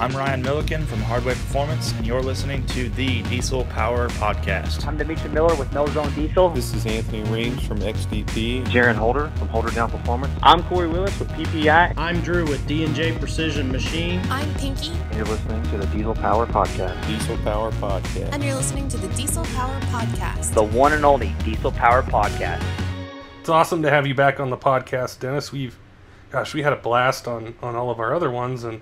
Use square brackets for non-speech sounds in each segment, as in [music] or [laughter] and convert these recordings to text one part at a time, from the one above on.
I'm Ryan Milliken from Hardway Performance, and you're listening to the Diesel Power Podcast. I'm Dimitri Miller with No Zone Diesel. This is Anthony Reams from XDP. Jaron Holder from Holderdown Performance. I'm Corey Willis with PPEI. I'm Drew with D&J Precision Machine. I'm Pinky. And you're listening to the Diesel Power Podcast. Diesel Power Podcast. And you're listening to the Diesel Power Podcast. The one and only Diesel Power Podcast. It's awesome to have you back on the podcast, Dennis. We've, gosh, we had a blast on on all of our other ones, and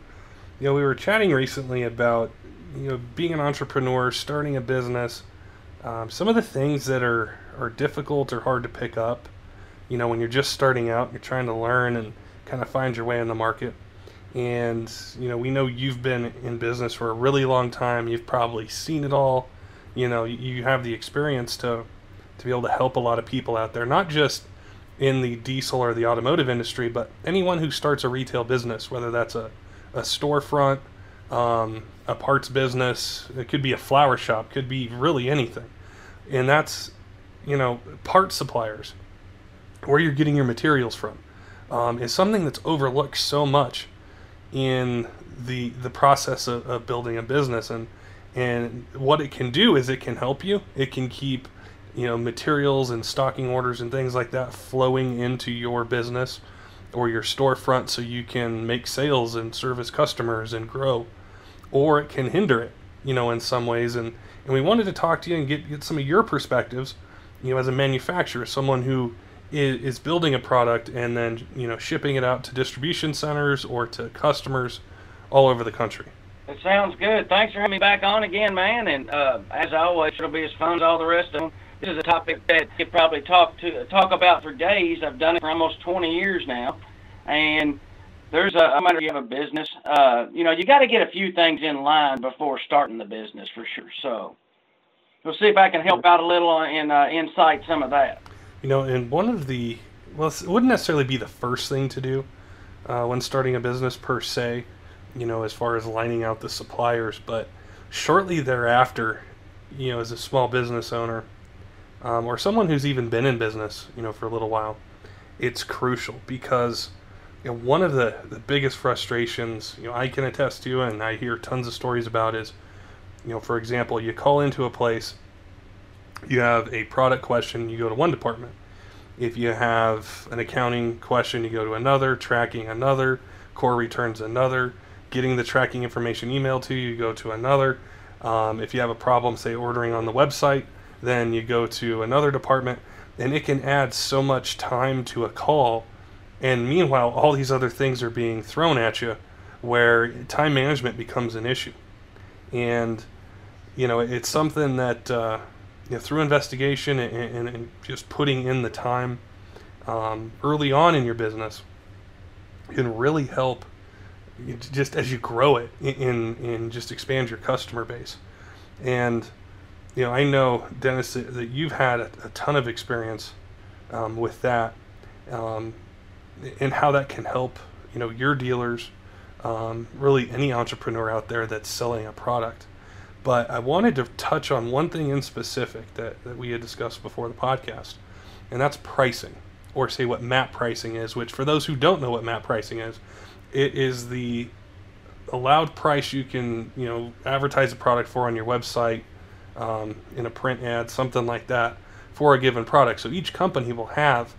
you know, we were chatting recently about you know being an entrepreneur, starting a business, um, some of the things that are are difficult or hard to pick up. You know, when you're just starting out, you're trying to learn and kind of find your way in the market. And you know, we know you've been in business for a really long time. You've probably seen it all. You know, you have the experience to to be able to help a lot of people out there, not just in the diesel or the automotive industry, but anyone who starts a retail business, whether that's a a storefront, um, a parts business. It could be a flower shop. Could be really anything, and that's you know part suppliers, where you're getting your materials from, um, is something that's overlooked so much in the the process of, of building a business and and what it can do is it can help you. It can keep you know materials and stocking orders and things like that flowing into your business or your storefront so you can make sales and service customers and grow. Or it can hinder it you know in some ways. And and we wanted to talk to you and get, get some of your perspectives you know as a manufacturer someone who is, is building a product and then you know shipping it out to distribution centers or to customers all over the country. It sounds good. Thanks for having me back on again man. And uh, as always it'll be as fun as all the rest of them this is a topic that you could probably talk to talk about for days. I've done it for almost 20 years now, and there's a no matter you have a business, uh, you know, you got to get a few things in line before starting the business for sure. So we'll see if I can help out a little and uh, insight some of that. You know, and one of the well, it wouldn't necessarily be the first thing to do uh, when starting a business per se. You know, as far as lining out the suppliers, but shortly thereafter, you know, as a small business owner um, or someone who's even been in business, you know, for a little while, it's crucial because you know, one of the, the biggest frustrations, you know, I can attest to and I hear tons of stories about is, you know, for example, you call into a place, you have a product question, you go to one department. If you have an accounting question, you go to another, tracking another, core returns another, getting the tracking information emailed to you, you go to another. Um, if you have a problem, say ordering on the website, then you go to another department, and it can add so much time to a call. And meanwhile, all these other things are being thrown at you where time management becomes an issue. And, you know, it's something that, uh, you know, through investigation and, and, and, just putting in the time um, early on in your business can really help just as you grow it and, and just expand your customer base. And, you know, I know Dennis that you've had a, a ton of experience um, with that, um, and how that can help you know your dealers, um, really any entrepreneur out there that's selling a product. But I wanted to touch on one thing in specific that, that we had discussed before the podcast, and that's pricing, or say what MAP pricing is. Which, for those who don't know what MAP pricing is, it is the allowed price you can you know advertise a product for on your website um, in a print ad, something like that, for a given product. So each company will have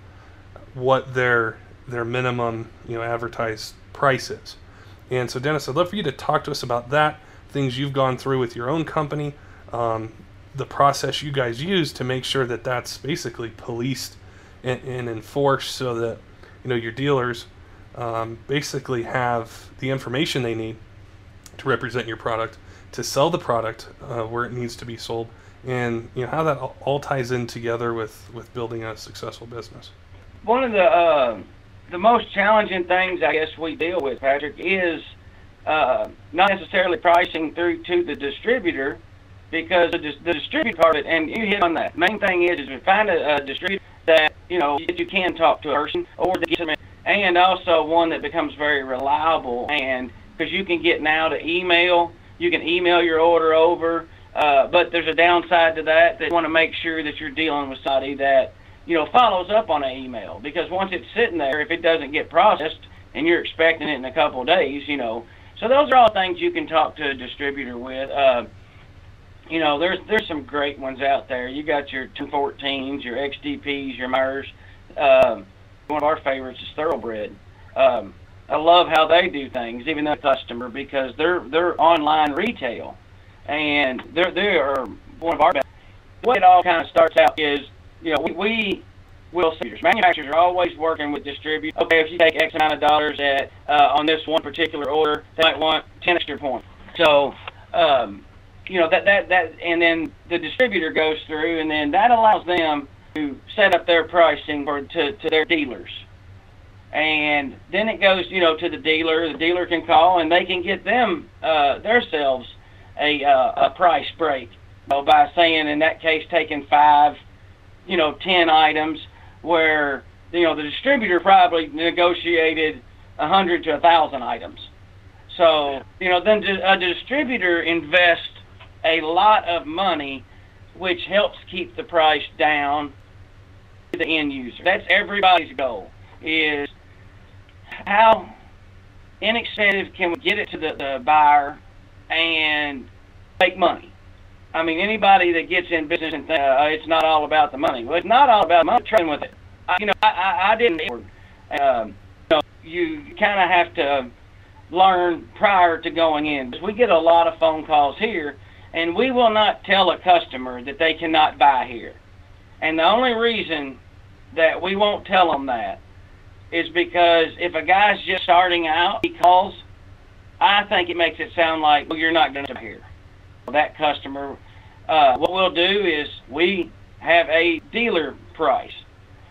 what their their minimum you know advertised price is. And so Dennis, I'd love for you to talk to us about that, things you've gone through with your own company, um, the process you guys use to make sure that that's basically policed and, and enforced, so that you know your dealers um, basically have the information they need to represent your product to sell the product uh, where it needs to be sold, and you know how that all ties in together with with building a successful business. One of the uh, the most challenging things I guess we deal with, Patrick, is uh, not necessarily pricing through to the distributor, because the, the distributor part of it, and you hit on that. Main thing is is find a, a distributor that you know that you can talk to a person, or that gets and also one that becomes very reliable, and because you can get now to email you can email your order over, uh, but there's a downside to that that you want to make sure that you're dealing with somebody that you know follows up on an email because once it's sitting there, if it doesn't get processed and you're expecting it in a couple of days, you know, So those are all things you can talk to a distributor with. Uh, you know, there's there's some great ones out there. You got your Turn 14s, your XDPs, your Myers. Um, one of our favorites is Thoroughbred. Um, I love how they do things, even though customer, because they're they're online retail, and they're they are one of our best. What it all kind of starts out is, you know, we, we will distributors. Manufacturers are always working with distributors. Okay, if you take X amount of dollars at uh, on this one particular order, they might want 10 extra points. So, um, you know that that that, and then the distributor goes through, and then that allows them to set up their pricing for to to their dealers. And then it goes, you know, to the dealer. The dealer can call, and they can get them uh, themselves a uh, a price break you know, by saying, in that case, taking five, you know, ten items where you know the distributor probably negotiated a hundred to a thousand items. So you know then a distributor invests a lot of money, which helps keep the price down to the end user. That's everybody's goal. Is how inexpensive can we get it to the, the buyer and make money? I mean, anybody that gets in business and thinks uh, it's not all about the money. Well, it's not all about money. Trading with it. I, you know, I, I, I didn't. Um, you know, you kind of have to learn prior to going in. Because We get a lot of phone calls here, and we will not tell a customer that they cannot buy here. And the only reason that we won't tell them that is because if a guy's just starting out, he calls. I think it makes it sound like well, you're not going to here that customer, uh, what we'll do is we have a dealer price.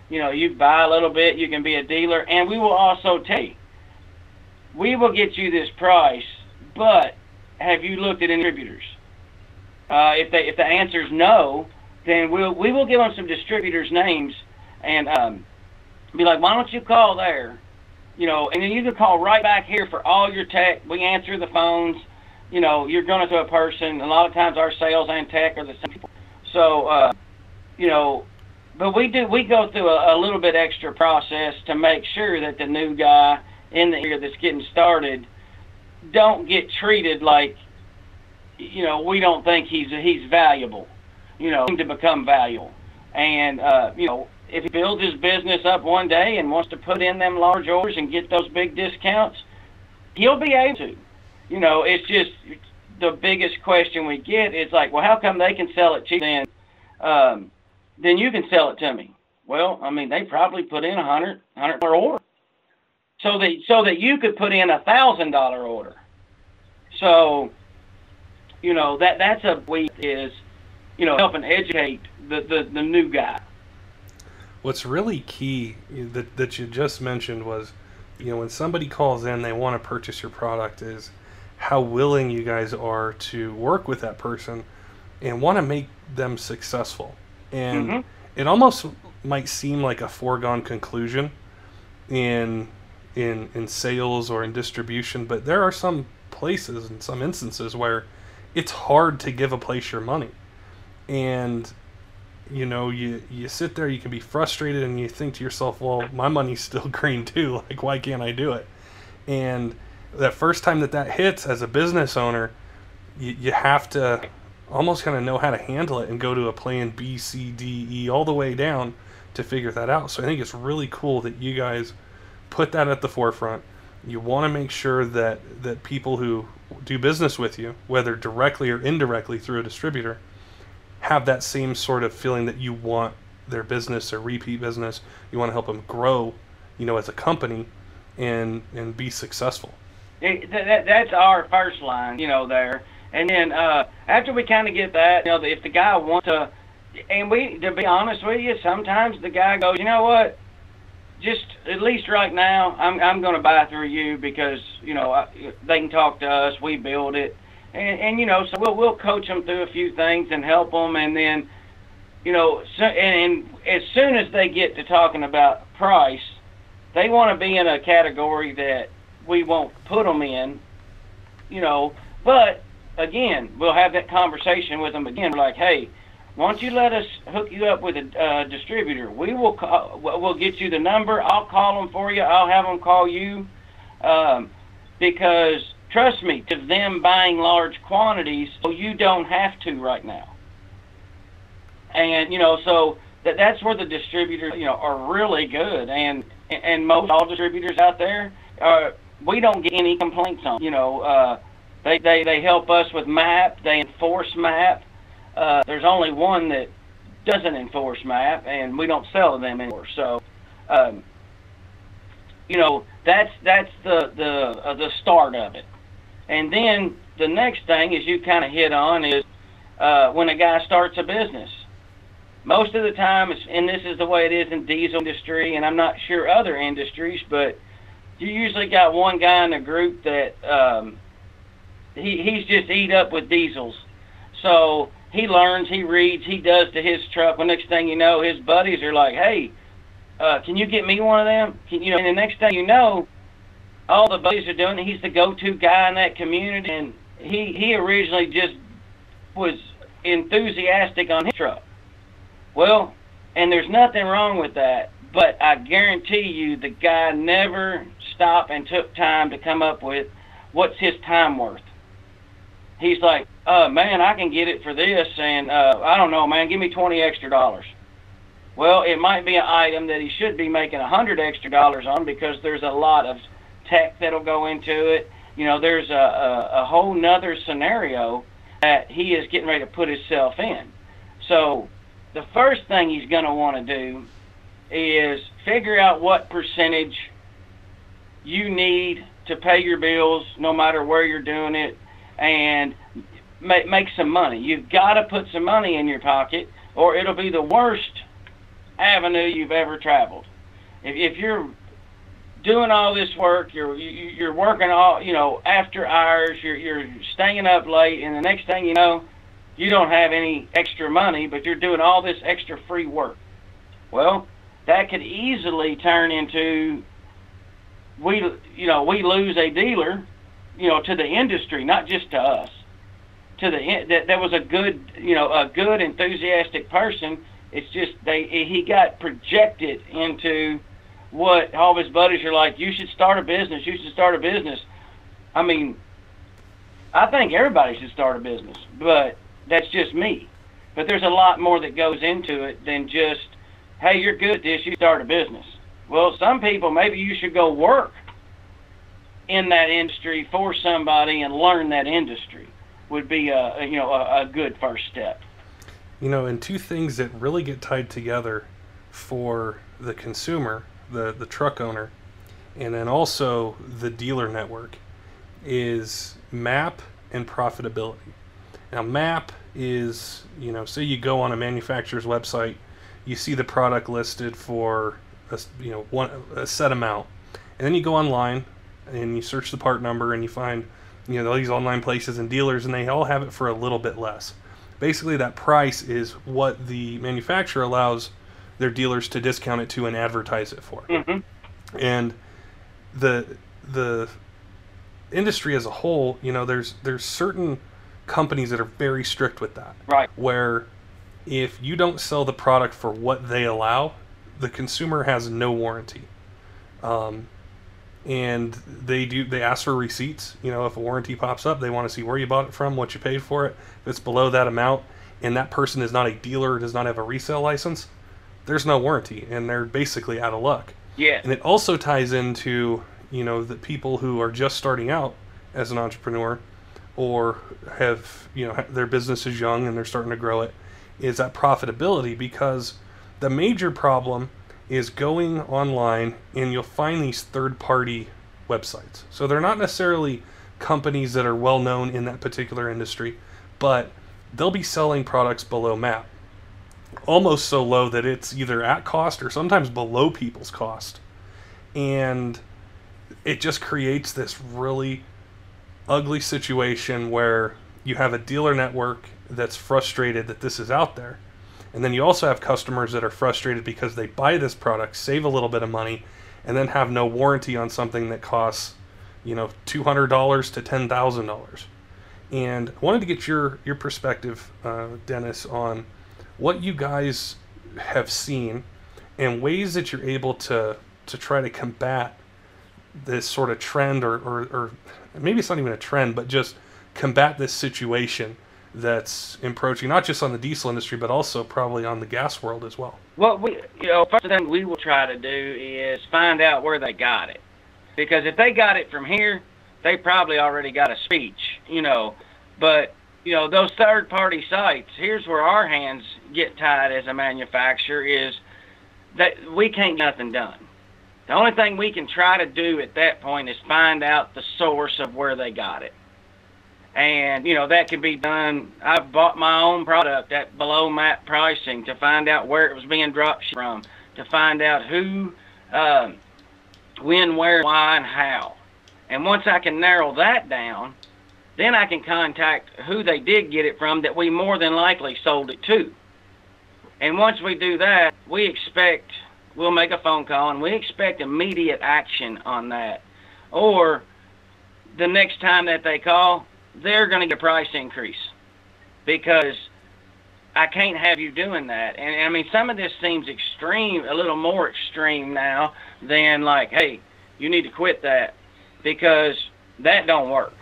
You know, you buy a little bit, you can be a dealer, and we will also tell you, we will get you this price, but have you looked at any distributors? Uh, if they if the answer is no, then we'll we will give them some distributors' names and um, be like, why don't you call there? You know, and then you can call right back here for all your tech. We answer the phones you know, you're going to a person. A lot of times, our sales and tech are the same people. So, uh, you know, but we do we go through a, a little bit extra process to make sure that the new guy in the area that's getting started don't get treated like, you know, we don't think he's he's valuable, you know, to become valuable. And uh, you know, if he builds his business up one day and wants to put in them large orders and get those big discounts, he'll be able to you know, it's just the biggest question we get is like, well, how come they can sell it cheap then, um, then you can sell it to me? Well, I mean, they probably put in a hundred, hundred dollar order, so that so that you could put in a thousand dollar order. So, you know, that that's a we is, you know, helping educate the, the, the new guy. What's really key that that you just mentioned was, you know, when somebody calls in, they want to purchase your product is how willing you guys are to work with that person and want to make them successful. And mm-hmm. it almost might seem like a foregone conclusion in in in sales or in distribution, but there are some places and some instances where it's hard to give a place your money. And you know, you you sit there, you can be frustrated and you think to yourself, well, my money's still [laughs] green too. Like why can't I do it? And that first time that that hits as a business owner, you, you have to almost kind of know how to handle it and go to a plan B, C, D, E, all the way down to figure that out. So I think it's really cool that you guys put that at the forefront. You want to make sure that that people who do business with you, whether directly or indirectly through a distributor, have that same sort of feeling that you want their business or repeat business. You want to help them grow, you know, as a company and and be successful it, that, that's our first line, you know, there. And then uh, after we kind of get that, you know, if the guy wants to, and we, to be honest with you, sometimes the guy goes, you know what, just at least right now, I'm I'm going to buy through you because you know I, they can talk to us, we build it, and and you know, so we'll we'll coach them through a few things and help them, and then, you know, so, and, and as soon as they get to talking about price, they want to be in a category that we won't put them in, you know. But again, we'll have that conversation with them again. We're like, hey, why don't you let us hook you up with a uh, distributor? We will call, we'll get you the number. I'll call them for you. I'll have them call you um, because trust me, to them buying large quantities, so you don't have to right now. And you know, so that that's where the distributors, you know, are really good. And and most all distributors out there, uh, we don't get any complaints on. You know, uh, they they they help us with MAP. They enforce MAP. Uh, there's only one that doesn't enforce MAP, and we don't sell to them anymore. So, um, you know, that's that's the the uh, the start of it. And then the next thing, as you kind of hit on, is uh, when a guy starts a business. Most of the time, it's, and this is the way it is in diesel industry, and I'm not sure other industries, but you usually got one guy in the group that um, he he's just eat up with diesels. So he learns, he reads, he does to his truck. Well, next thing you know, his buddies are like, "Hey, uh, can you get me one of them?" Can, you know, and the next thing you know, all the buddies are doing. He's the go-to guy in that community, and he he originally just was enthusiastic on his truck. Well, and there's nothing wrong with that, but I guarantee you the guy never stopped and took time to come up with what's his time worth. He's like, uh, man, I can get it for this, and uh, I don't know, man, give me 20 extra dollars. Well, it might be an item that he should be making a hundred extra dollars on because there's a lot of tech that'll go into it. You know, there's a, a, a whole nother scenario that he is getting ready to put himself in. So the first thing he's going to want to do is figure out what percentage you need to pay your bills no matter where you're doing it and make, make some money. You've got to put some money in your pocket or it'll be the worst avenue you've ever traveled. If, if you're doing all this work, you're you- you're working all you know after hours, you're you're staying up late, and the next thing you know, you don't have any extra money, but you're doing all this extra free work. Well, that could easily turn into we you know we lose a dealer, you know, to the industry, not just to us. To the that that was a good you know a good enthusiastic person. It's just they he got projected into what all of his buddies are like. You should start a business. You should start a business. I mean, I think everybody should start a business, but that's just me. But there's a lot more that goes into it than just, hey, you're good at this, you start a business. Well, some people maybe you should go work in that industry for somebody and learn that industry would be a a, you know a, a good first step. You know, and two things that really get tied together for the consumer, the, the truck owner, and then also the dealer network is map and profitability. Now, map is, you know, say you go on a manufacturer's website, you see the product listed for a, you know, one a set amount, and then you go online and you search the part number and you find, you know, all these online places and dealers, and they all have it for a little bit less. Basically, that price is what the manufacturer allows their dealers to discount it to and advertise it for hmm and the the industry as a whole, you know, there's there's certain companies that are very strict with that. Right. Where if you don't sell the product for what they allow, the consumer has no warranty. Um, and they do they ask for receipts. You know, if a warranty pops up, they want to see where you bought it from, what you paid for it. If it's below that amount, and that person is not a dealer, does not have a resale license, there's no warranty, and they're basically out of luck. Yeah. And it also ties into, you know, the people who are just starting out as an entrepreneur or have, you know, their business is young and they're starting to grow it is that profitability because the major problem is going online and you'll find these third party websites. So they're not necessarily companies that are well known in that particular industry, but they'll be selling products below map almost so low that it's either at cost or sometimes below people's cost. And it just creates this really ugly situation where you have a dealer network that's frustrated that this is out there. And then you also have customers that are frustrated because they buy this product, save a little bit of money, and then have no warranty on something that costs, you know, $200 to $10,000. And I wanted to get your, your perspective, uh, Dennis, on what you guys have seen and ways that you're able to to try to combat this sort of trend or, or, or maybe it's not even a trend, but just combat this situation that's approaching not just on the diesel industry, but also probably on the gas world as well? well we, you know, first thing we will try to do is find out where they got it, because if they got it from here, they probably already got a speech, you know. But you know, those third-party sites. Here's where our hands get tied as a manufacturer: is that we can't get nothing done. The only thing we can try to do at that point is find out the source of where they got it. And, you know, that can be done. I've bought my own product at below map pricing to find out where it was being dropped from, to find out who, uh, when, where, why, and how. And once I can narrow that down, then I can contact who they did get it from that we more than likely sold it to. And once we do that, we expect we'll make a phone call and we expect immediate action on that. Or the next time that they call, they're going to get a price increase because I can't have you doing that. And I mean, some of this seems extreme, a little more extreme now than like, hey, you need to quit that because that don't work.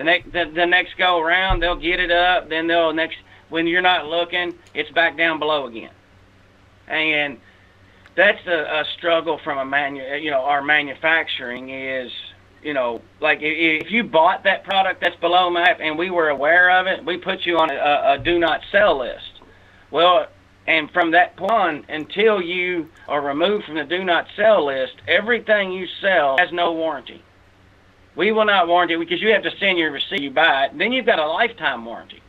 The next the, the next go around, they'll get it up, then they'll next when you're not looking, it's back down below again. And that's a, a struggle from a manu you know our manufacturing is you know like if you bought that product that's below map and we were aware of it we put you on a, a do not sell list well and from that point on until you are removed from the do not sell list everything you sell has no warranty we will not warranty because you have to send your receipt you buy it then you've got a lifetime warranty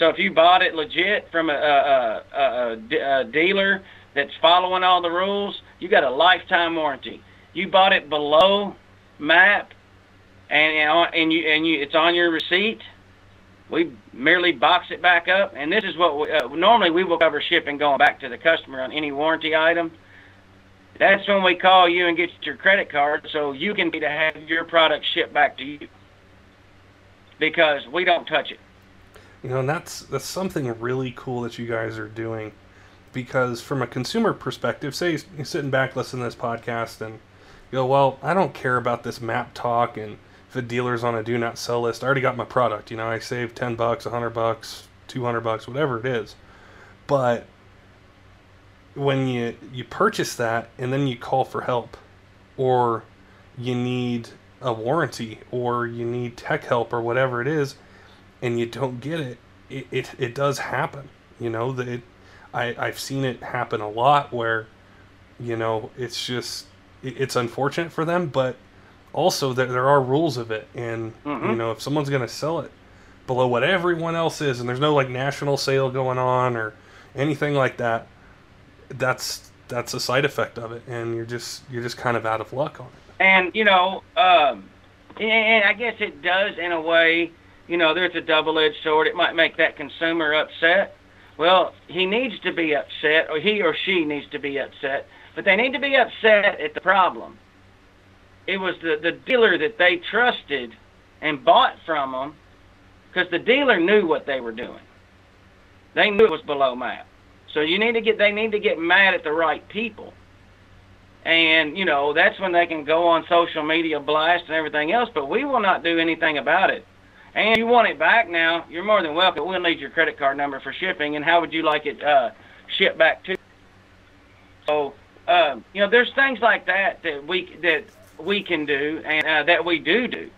so if you bought it legit from a, a, a, a, dealer that's following all the rules, you got a lifetime warranty. You bought it below map, and and, and you and you it's on your receipt. We merely box it back up, and this is what we, uh, normally we will cover shipping going back to the customer on any warranty item. That's when we call you and get your credit card, so you can be to have your product shipped back to you because we don't touch it. You know, and that's that's something really cool that you guys are doing because from a consumer perspective, say you're sitting back listening to this podcast and you go, well, I don't care about this map talk and if a dealer's on a do not sell list, I already got my product. You know, I saved 10 bucks, 100 bucks, 200 bucks, whatever it is. But when you you purchase that and then you call for help or you need a warranty or you need tech help or whatever it is and you don't get it, it, it, it does happen. You know, that I, I've seen it happen a lot where, you know, it's just it's unfortunate for them, but also there, there are rules of it, and mm-hmm. you know if someone's gonna sell it below what everyone else is, and there's no like national sale going on or anything like that, that's that's a side effect of it, and you're just you're just kind of out of luck on it. And you know, um, and I guess it does in a way. You know, there's a double-edged sword. It might make that consumer upset, well, he needs to be upset, or he or she needs to be upset, but they need to be upset at the problem. It was the, the dealer that they trusted and bought from them because the dealer knew what they were doing. They knew it was below map. So you need to get they need to get mad at the right people. And, you know, that's when they can go on social media blast and everything else, but we will not do anything about it and you want it back now, you're more than welcome. We'll need your credit card number for shipping, and how would you like it uh, shipped back to? So, um, you know, there's things like that that we that we can do, and uh, that we do do.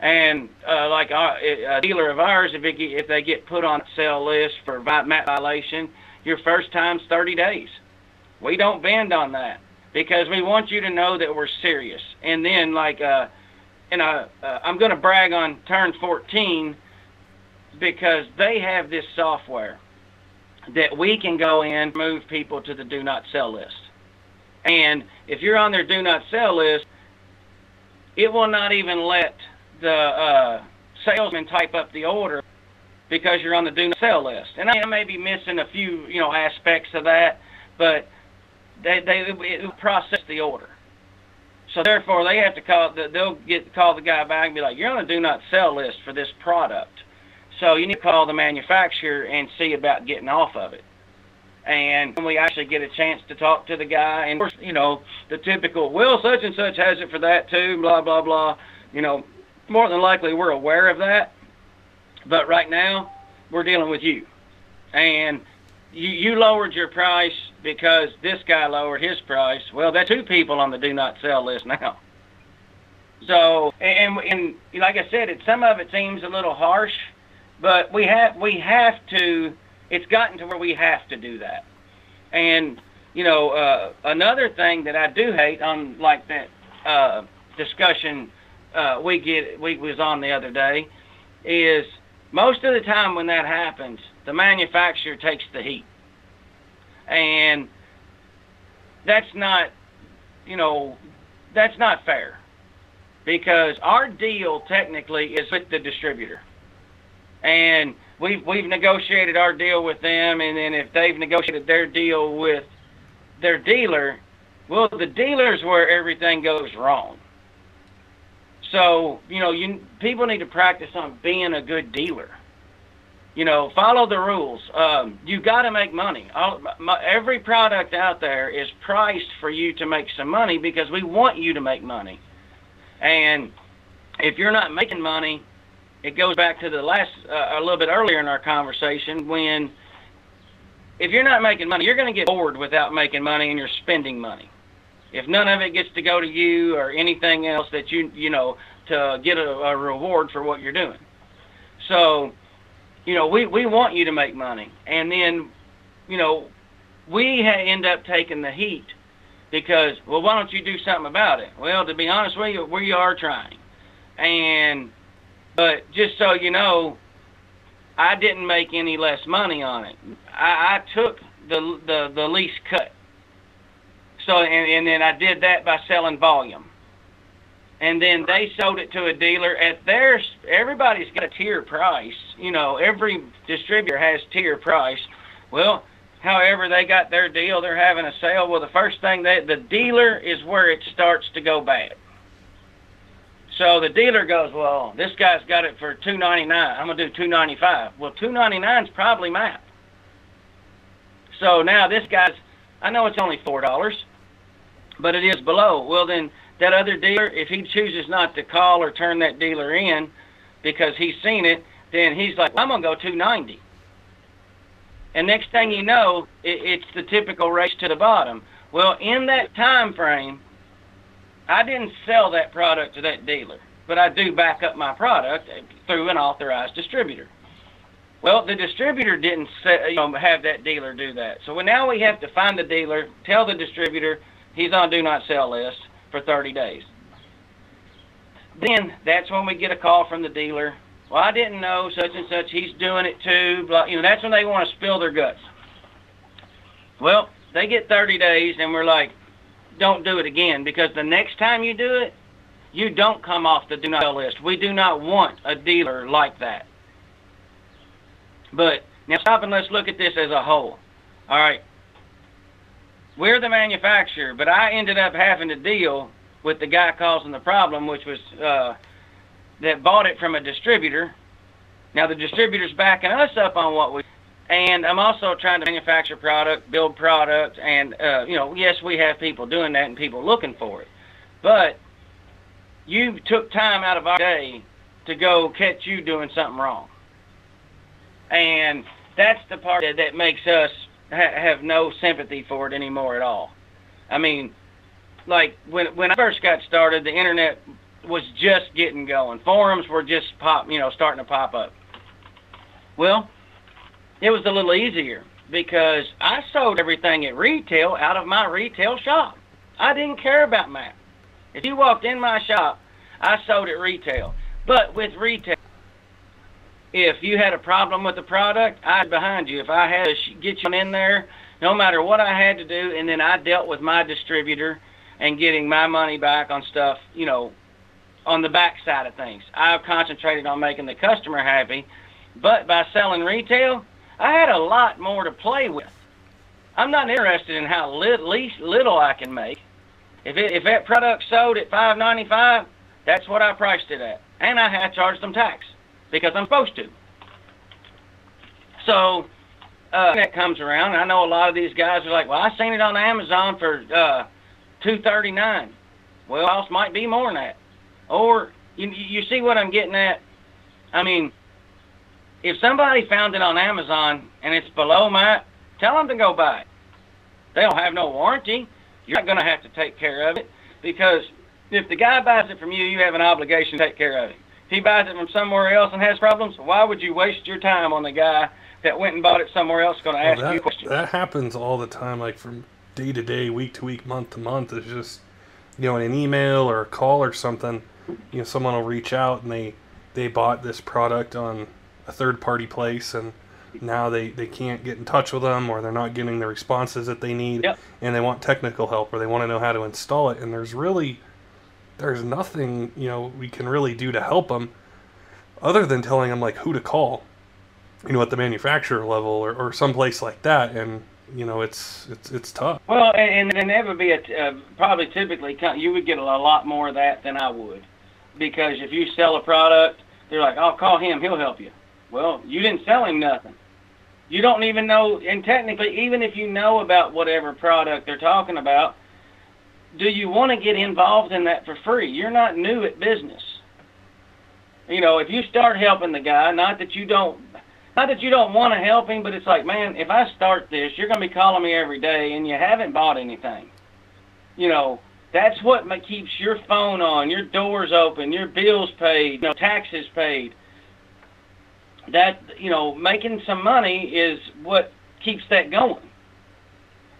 And uh, like our, a dealer of ours, if, it, if they get put on sale list for violation, your first time's 30 days. We don't bend on that because we want you to know that we're serious. And then, like, uh, and I, uh, I'm going to brag on Turn 14 because they have this software that we can go in move people to the do not sell list. And if you're on their do not sell list, it will not even let the uh, salesman type up the order because you're on the do not sell list. And I may be missing a few, you know, aspects of that, but they they it process the order. So therefore, they have to call. They'll get call the guy back and be like, "You're on the do not sell list for this product." So you need to call the manufacturer and see about getting off of it. And when we actually get a chance to talk to the guy, and of course, you know, the typical, well, such and such has it for that too, blah blah blah. you know, more than likely we're aware of that. But right now, we're dealing with you. And you, you lowered your price because this guy lowered his price. Well, that's two people on the do not sell list now. So, and, and like I said, it, some of it seems a little harsh, but we have we have to. It's gotten to where we have to do that. And you know, uh, another thing that I do hate on like that uh, discussion uh, we get we was on the other day is most of the time when that happens, the manufacturer takes the heat, and that's not, you know, that's not fair. Because our deal technically is with the distributor, and we've we've negotiated our deal with them, and then if they've negotiated their deal with their dealer, well, the dealer's where everything goes wrong. So you know, you people need to practice on being a good dealer. You know, follow the rules. Um, you got to make money. All, my, every product out there is priced for you to make some money because we want you to make money. And if you're not making money, it goes back to the last uh, a little bit earlier in our conversation when if you're not making money, you're going to get bored without making money and you're spending money. If none of it gets to go to you or anything else that you you know to get a, a reward for what you're doing. So, you know, we we want you to make money, and then, you know, we ha- end up taking the heat because well, why don't you do something about it? Well, to be honest with you, we are trying, and but just so you know, I didn't make any less money on it. I, I took the the the least cut. So and, and then I did that by selling volume. And then they sold it to a dealer at their. Everybody's got a tier price. You know, every distributor has tier price. Well, however they got their deal, they're having a sale. Well, the first thing that the dealer is where it starts to go bad. So the dealer goes, well, this guy's got it for two ninety nine. I'm gonna do two ninety five. Well, two ninety nine is probably MAP. So now this guy's, I know it's only four dollars, but it is below. Well, then that other dealer, if he chooses not to call or turn that dealer in because he's seen it, then he's like, well, I'm gonna go two ninety. And next thing you know, it, it's the typical race to the bottom. Well, in that time frame, I didn't sell that product to that dealer, but I do back up my product through an authorized distributor. Well, the distributor didn't say, you know, have that dealer do that. So now we have to find the dealer, tell the distributor he's on do not sell list for 30 days. Then that's when we get a call from the dealer. Well, I didn't know such and such. He's doing it too. Blah, you know, that's when they want to spill their guts. Well, they get 30 days, and we're like, don't do it again because the next time you do it, you don't come off the do not sell list. We do not want a dealer like that. But now stop and let's look at this as a whole. All right. We're the manufacturer, but I ended up having to deal with the guy causing the problem, which was uh, that bought it from a distributor. Now the distributor's backing us up on what we, and I'm also trying to manufacture product, build product, and uh, you know, yes, we have people doing that and people looking for it, but you took time out of our day to go catch you doing something wrong, and that's the part that, that makes us ha- have no sympathy for it anymore at all. I mean, like when when I first got started, the internet was just getting going. Forums were just pop, you know, starting to pop up. Well, it was a little easier because I sold everything at retail out of my retail shop. I didn't care about MAP. If you walked in my shop, I sold at retail. But with retail, if you had a problem with the product, I'd behind you. If I had to get you in there, no matter what I had to do, and then I dealt with my distributor and getting my money back on stuff, you know, on the back side of things. I've concentrated on making the customer happy, but by selling retail, I had a lot more to play with. I'm not interested in how lit, least little I can make. If it, if that product sold at 5.95, that's what I priced it at, and I had charged them tax because I'm supposed to. So uh, that comes around. I know a lot of these guys are like, "Well, I seen it on Amazon for uh, 2.39." Well, cost might be more than that. Or You, you see what I'm getting at? I mean, if somebody found it on Amazon and it's below MAP, tell them to go buy it. They don't have no warranty. You're not going to have to take care of it because if the guy buys it from you, you have an obligation to take care of it. If he buys it from somewhere else and has problems, why would you waste your time on the guy that went and bought it somewhere else going to Well, ask that, you questions? that happens all the time, like from day to day, week to week, month to month. It's just, you know, in an email or a call or something, you know, someone will reach out and they they bought this product on a third party place and now they, they can't get in touch with them or they're not getting the responses that they need Yep. and they want technical help or they want to know how to install it and there's really there's nothing you know we can really do to help them other than telling them like who to call you know at the manufacturer level or, or someplace like that and you know it's it's it's tough Well, and, and there would be a uh, probably typically you would get a lot more of that than I would, because if you sell a product, they're like, "I'll call him; he'll help you." Well, you didn't sell him nothing. You don't even know, and technically, even if you know about whatever product they're talking about, do you want to get involved in that for free? You're not new at business. You know, if you start helping the guy, not that you don't not that you don't want to help him, but it's like, man, if I start this, you're going to be calling me every day, and you haven't bought anything. You know, that's what keeps your phone on, your doors open, your bills paid, you know, taxes paid. That you know, making some money is what keeps that going.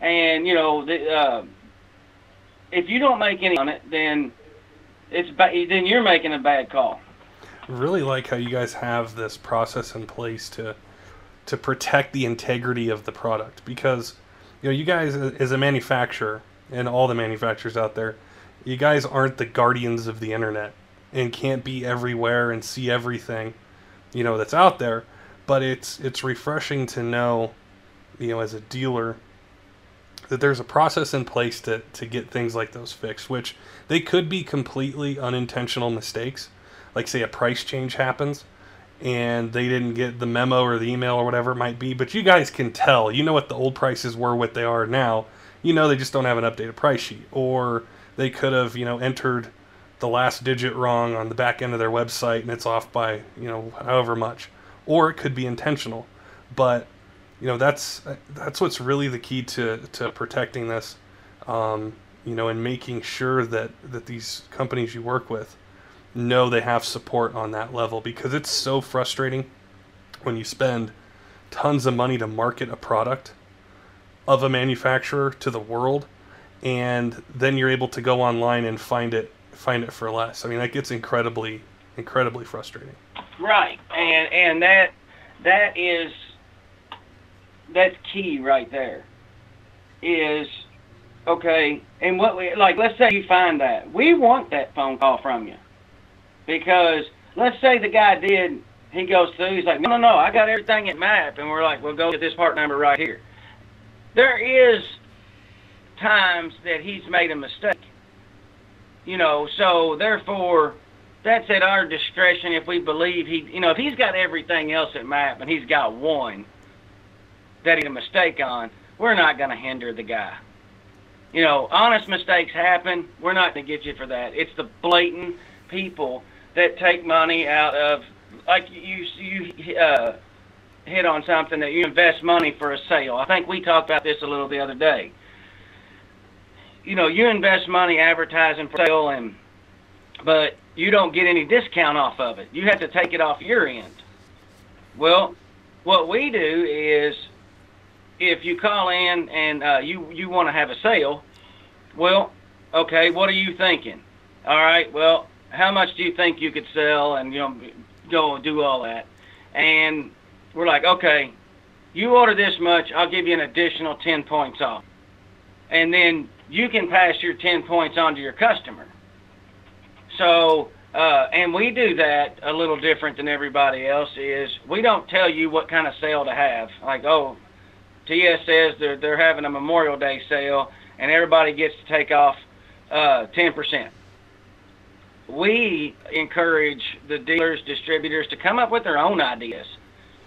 And you know, the, uh, if you don't make any on it, then it's ba- then you're making a bad call. really like how you guys have this process in place to to protect the integrity of the product because you know you guys as a manufacturer and all the manufacturers out there you guys aren't the guardians of the internet and can't be everywhere and see everything you know that's out there but it's it's refreshing to know you know as a dealer that there's a process in place to to get things like those fixed which they could be completely unintentional mistakes. Like say a price change happens and they didn't get the memo or the email or whatever it might be but you guys can tell. You know what the old prices were what they are now. You know they just don't have an updated price sheet. Or they could have you know entered the last digit wrong on the back end of their website and it's off by you know however much. Or it could be intentional. But you know that's that's what's really the key to to protecting this um, you know and making sure that that these companies you work with know they have support on that level because it's so frustrating when you spend tons of money to market a product of a manufacturer to the world and then you're able to go online and find it find it for less. I mean that gets incredibly incredibly frustrating. Right, and and that that is that's key right there. Is okay, and what we like. Let's say you find that we want that phone call from you because let's say the guy did. He goes through. He's like, no, no, no. I got everything at map, and we're like, well, go get this part number right here. There is times that he's made a mistake. You know, so therefore that's at our discretion if we believe he, you know, if he's got everything else at map and he's got one that he a mistake on, we're not going to hinder the guy. You know, honest mistakes happen. We're not going to get you for that. It's the blatant people that take money out of, like you, you uh, hit on something that you invest money for a sale. I think we talked about this a little the other day. You know, you invest money advertising for sale and but you don't get any discount off of it. You have to take it off your end. Well, what we do is if you call in and uh, you you want to have a sale, well, okay, what are you thinking? All right, well, how much do you think you could sell and you know go do all that? And we're like, okay, you order this much, I'll give you an additional 10 points off. And then you can pass your 10 points on to your customer. So, uh, and we do that a little different than everybody else is we don't tell you what kind of sale to have. Like, oh, TS says they're, they're having a Memorial Day sale and everybody gets to take off uh, 10%. We encourage the dealers, distributors to come up with their own ideas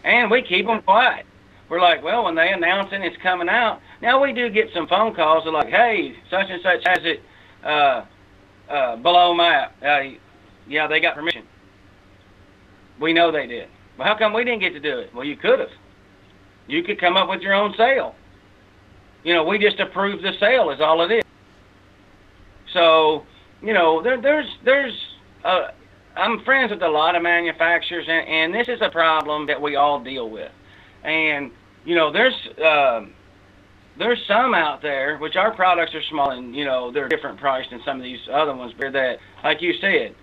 and we keep them quiet. We're like, well, when they announce it, it's coming out. Now we do get some phone calls. They're like, hey, such and such has it uh, uh, below map. Uh, Yeah, they got permission. We know they did. Well, how come we didn't get to do it? Well, you could have. You could come up with your own sale. You know, we just approve the sale is all it is. So, you know, there, there's there's uh, I'm friends with a lot of manufacturers, and, and this is a problem that we all deal with. And you know, there's uh, there's some out there which our products are small, and you know they're different priced than some of these other ones. But that, like you said,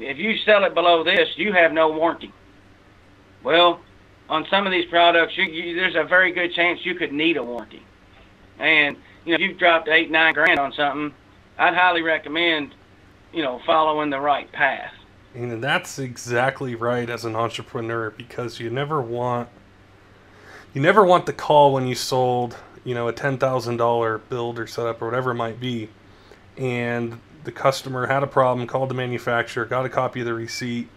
if you sell it below this, you have no warranty. Well, on some of these products, you, you, there's a very good chance you could need a warranty. And you know, if you've dropped eight, nine grand on something, I'd highly recommend, you know, following the right path. And that's exactly right as an entrepreneur because you never want you never want the call when you sold, you know, a ten thousand dollar build or setup or whatever it might be, and the customer had a problem, called the manufacturer, got a copy of the receipt,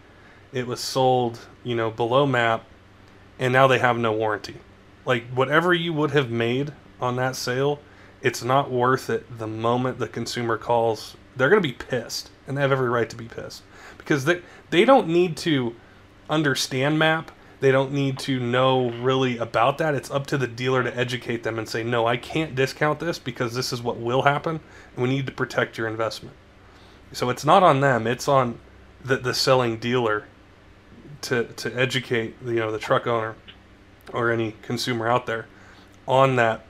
it was sold, you know, below map, and now they have no warranty. Like whatever you would have made on that sale, it's not worth it the moment the consumer calls. They're going to be pissed, and they have every right to be pissed because they they don't need to understand map. They don't need to know really about that. It's up to the dealer to educate them and say, "No, I can't discount this because this is what will happen, and we need to protect your investment." So it's not on them; it's on the the selling dealer to to educate you know the truck owner or any consumer out there on that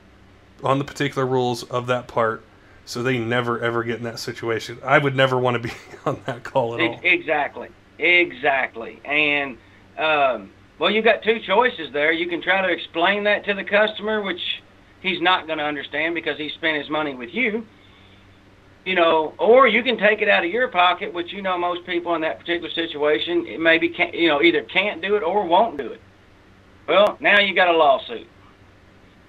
on the particular rules of that part so they never ever get in that situation. I would never want to be [laughs] on that call at all. Exactly, exactly. And um, well, you've got two choices there. You can try to explain that to the customer, which he's not going to understand because he spent his money with you. You know, or you can take it out of your pocket, which you know most people in that particular situation it maybe can't, you know, either can't do it or won't do it. Well, now you got a lawsuit.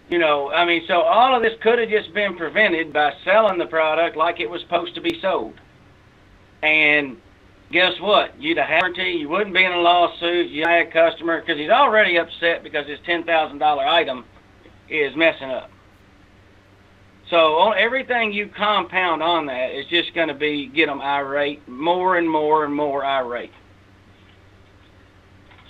You know, I mean, so all of this could have just been prevented by selling the product like it was supposed to be sold. And guess what? You'd have warranty. You wouldn't be in a lawsuit. You had a customer because he's already upset because his ten thousand dollar item is messing up. So on everything you compound on that is just going to be get them irate, more and more and more irate.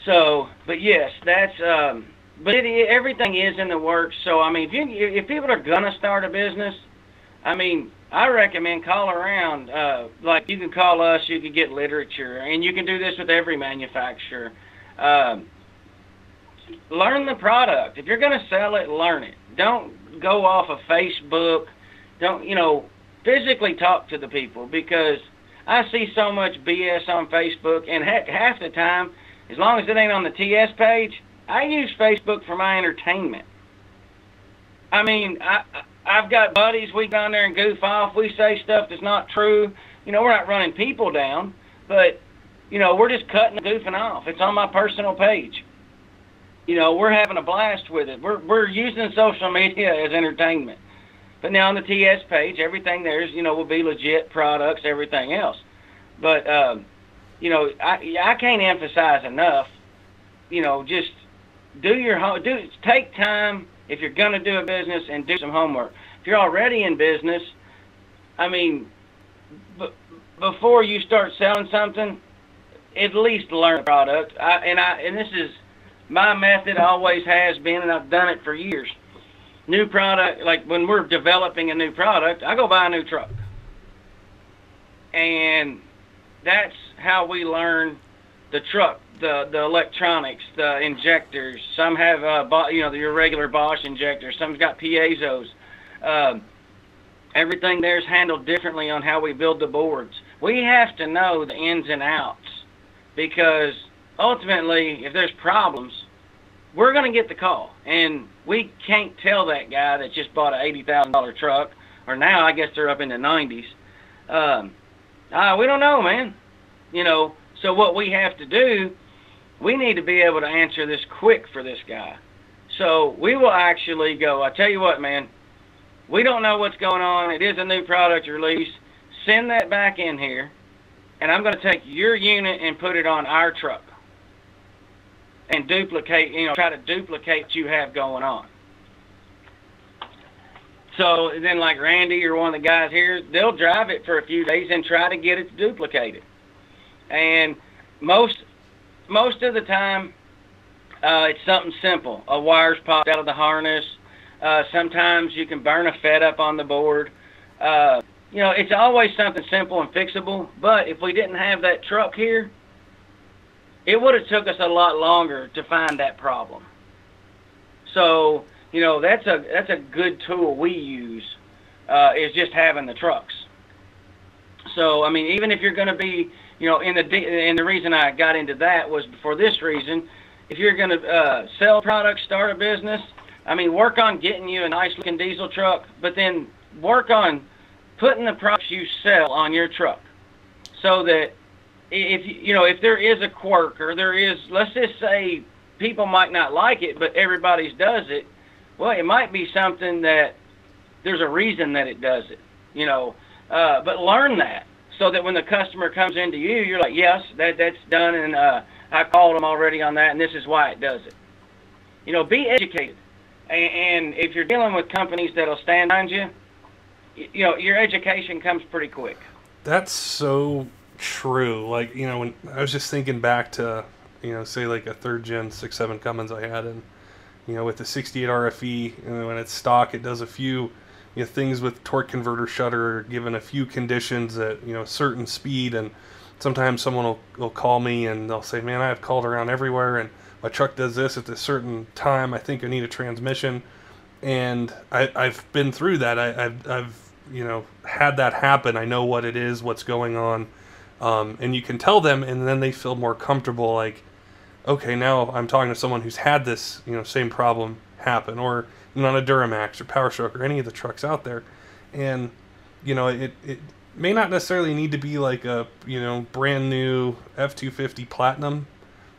So, but yes, that's um, but it, everything is in the works. So I mean, if you if people are gonna start a business, I mean, I recommend call around. Uh, like you can call us, you can get literature, and you can do this with every manufacturer. Um, learn the product. If you're gonna sell it, learn it. Don't go off of Facebook. Don't you know? Physically talk to the people because I see so much BS on Facebook, and heck, half the time, as long as it ain't on the TS page, I use Facebook for my entertainment. I mean, I I've got buddies. We go on there and goof off. We say stuff that's not true. You know, we're not running people down, but you know, we're just cutting and goofing off. It's on my personal page. You know, we're having a blast with it. We're we're using social media as entertainment. But now on the TS page, everything there's you know will be legit products, everything else. But um, you know, I I can't emphasize enough. You know, just do your home. Do take time if you're to do a business and do some homework. If you're already in business, I mean, b- before you start selling something, at least learn the product. I, and I and this is my method. Always has been, and I've done it for years. New product, like when we're developing a new product, I go buy a new truck, and that's how we learn the truck the the electronics, the injectors. Some have uh, you know your regular Bosch injectors. Some's got piezos. Um, everything there's handled differently on how we build the boards. We have to know the ins and outs because ultimately, if there's problems, we're going to get the call, and we can't tell that guy that just bought an eighty thousand dollar truck, or now I guess they're up in the nineties. Um, uh, we don't know, man. You know, so what we have to do we need to be able to answer this quick for this guy. So we will actually go, I tell you what, man, we don't know what's going on. It is a new product release. Send that back in here, and I'm going to take your unit and put it on our truck and duplicate, you know, try to duplicate what you have going on. So then, like Randy or one of the guys here, they'll drive it for a few days and try to get it duplicated. and most most of the time, uh, it's something simple. A wire's popped out of the harness. Uh, sometimes you can burn a FET up on the board. Uh, you know, it's always something simple and fixable. But if we didn't have that truck here, it would have took us a lot longer to find that problem. So, you know, that's a that's a good tool we use uh, is just having the trucks. So, I mean, even if you're going to be, you know, in the and the reason I got into that was for this reason. If you're going to uh, sell products, start a business, I mean, work on getting you a nice looking diesel truck, but then work on putting the products you sell on your truck, so that if you know if there is a quirk or there is, let's just say people might not like it, but everybody's does it. Well, it might be something that there's a reason that it does it, you know. Uh, but learn that so that when the customer comes into you, you're like, yes, that that's done, and uh, I called them already on that, and this is why it does it. You know, be educated, and, and if you're dealing with companies that'll stand behind you, you know, your education comes pretty quick. That's so true. Like, you know, when I was just thinking back to, you know, say like a third gen six seven Cummins I had, and you know, with the 68 RFE, and when it's stock, it does a few you know, things with torque converter shudder, given a few conditions at you know a certain speed, and sometimes someone will, will call me and they'll say, "Man, I've called around everywhere, and my truck does this at this certain time. I think I need a transmission." And I, I've been through that. I, I've, I've you know had that happen. I know what it is, what's going on, um, and you can tell them, and then they feel more comfortable. Like, okay, now I'm talking to someone who's had this you know same problem happen, or not a Duramax or PowerStroke or any of the trucks out there, and you know it it may not necessarily need to be like a you know brand new F two fifty Platinum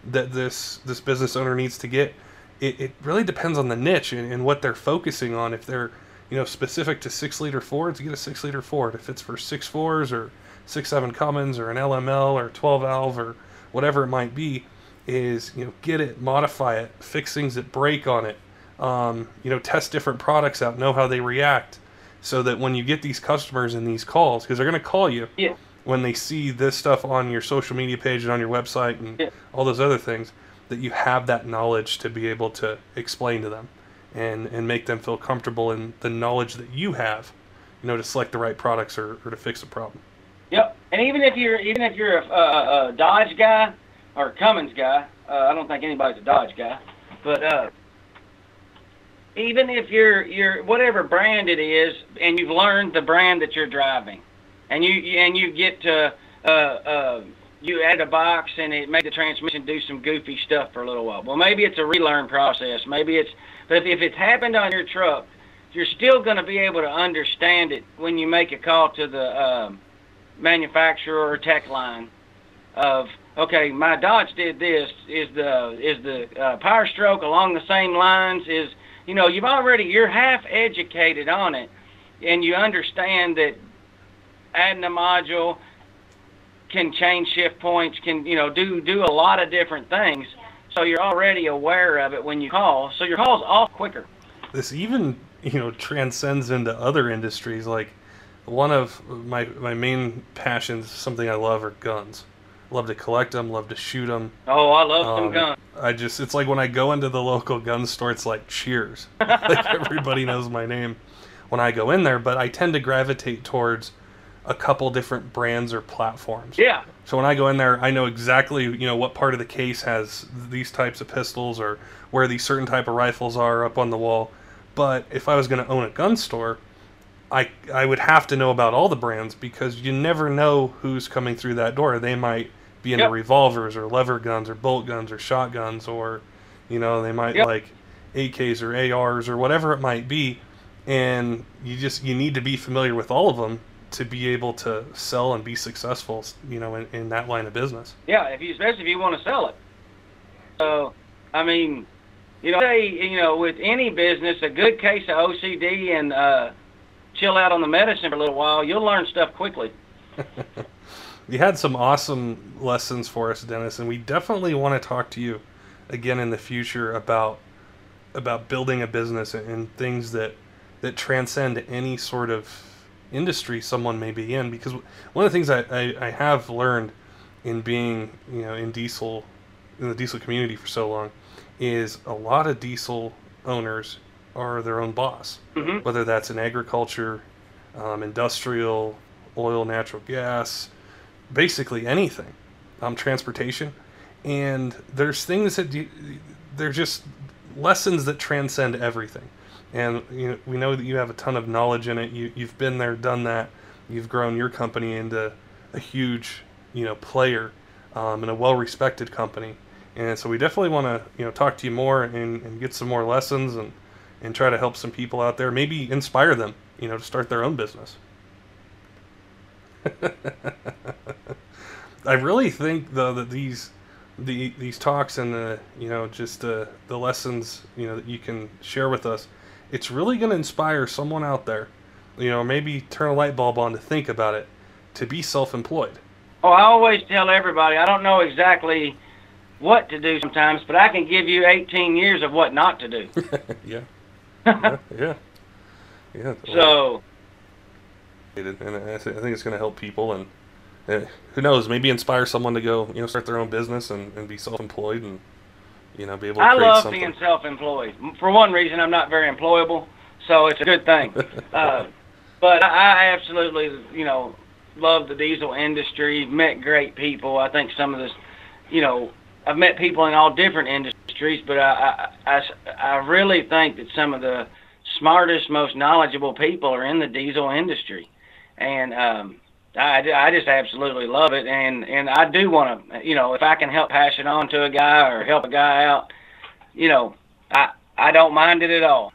that this this business owner needs to get. It, it really depends on the niche and, and what they're focusing on. If they're you know specific to six liter Fords, get a six liter Ford. If it's for six fours or six seven Cummins or an LML or twelve valve or whatever it might be, is you know get it, modify it, fix things that break on it, um, you know, test different products out, know how they react, so that when you get these customers and these calls, because they're going to call you yeah. when they see this stuff on your social media page and on your website and yeah. all those other things, that you have that knowledge to be able to explain to them and and make them feel comfortable in the knowledge that you have, you know, to select the right products or, or to fix a problem. And even if you're even if you're a, a, a Dodge guy or a Cummins guy, uh, I don't think anybody's a Dodge guy, but uh, even if you're you're whatever brand it is, and you've learned the brand that you're driving, and you and you get to uh, uh, you add a box and it made the transmission do some goofy stuff for a little while. Well, maybe it's a relearn process. Maybe it's but if, if it's happened on your truck, you're still going to be able to understand it when you make a call to the um, manufacturer or tech line of okay, my Dodge did this. Is the is the uh, Power Stroke along the same lines? Is you know, you've already you're half educated on it, and you understand that adding a module can change shift points, can you know do do a lot of different things. So you're already aware of it when you call. So your call's off quicker. This even you know transcends into other industries. Like one of my my main passions, something I love, are guns love to collect them, love to shoot them. Oh, I love Um, some guns. I just it's like when I go into the local gun store, it's like Cheers. [laughs] like everybody knows my name when I go in there, but I tend to gravitate towards a couple different brands or platforms. Yeah. So when I go in there, I know exactly you know what part of the case has these types of pistols or where these certain type of rifles are up on the wall. But if I was going to own a gun store, I I would have to know about all the brands because you never know who's coming through that door. They might be into Yep. revolvers or lever guns or bolt guns or shotguns or you know they might Yep. like AKs or ARs or whatever it might be and you just you need to be familiar with all of them to be able to sell and be successful you know in, in that line of business Yeah, if you especially if you want to sell it. So, I mean, you know, say you know with any business, a good case of OCD and uh, chill out on the medicine for a little while, you'll learn stuff quickly. [laughs] you had some awesome lessons for us dennis and we definitely want to talk to you again in the future about about building a business and, things that that transcend any sort of industry someone may be in because one of the things I, I, I have learned in being you know in diesel in the diesel community for so long is a lot of diesel owners are their own boss, hmm whether that's in agriculture, um, industrial, oil, natural gas, basically anything, um, transportation, and there's things that you, they're just lessons that transcend everything. And you know, we know that you have a ton of knowledge in it. You, you've been there, done that. You've grown your company into a huge, you know, player um, and a well-respected company. And so we definitely want to, you know, talk to you more and, and get some more lessons and, and try to help some people out there. Maybe inspire them, you know, to start their own business. [laughs] I really think though that these the these talks and the you know just the the lessons you know that you can share with us, it's really going to inspire someone out there, you know, maybe turn a light bulb on to think about it, to be self-employed. Oh, I always tell everybody I don't know exactly what to do sometimes, but I can give you 18 years of what not to do. [laughs] yeah. [laughs] yeah, yeah, yeah. so, and I think it's going to help people, and uh, who knows, maybe inspire someone to go, you know, start their own business and, and be self-employed, and you know, be able to I love something. being self-employed. For one reason, I'm not very employable, so it's a good thing. [laughs] uh, but I I absolutely, you know, love the diesel industry. Met great people. I think some of this, you know, I've met people in all different industries, but I, I, I, I really think that some of the smartest, most knowledgeable people are in the diesel industry, and um, I, I just absolutely love it. And and I do want to, you know, if I can help pass it on to a guy or help a guy out, you know, I I don't mind it at all.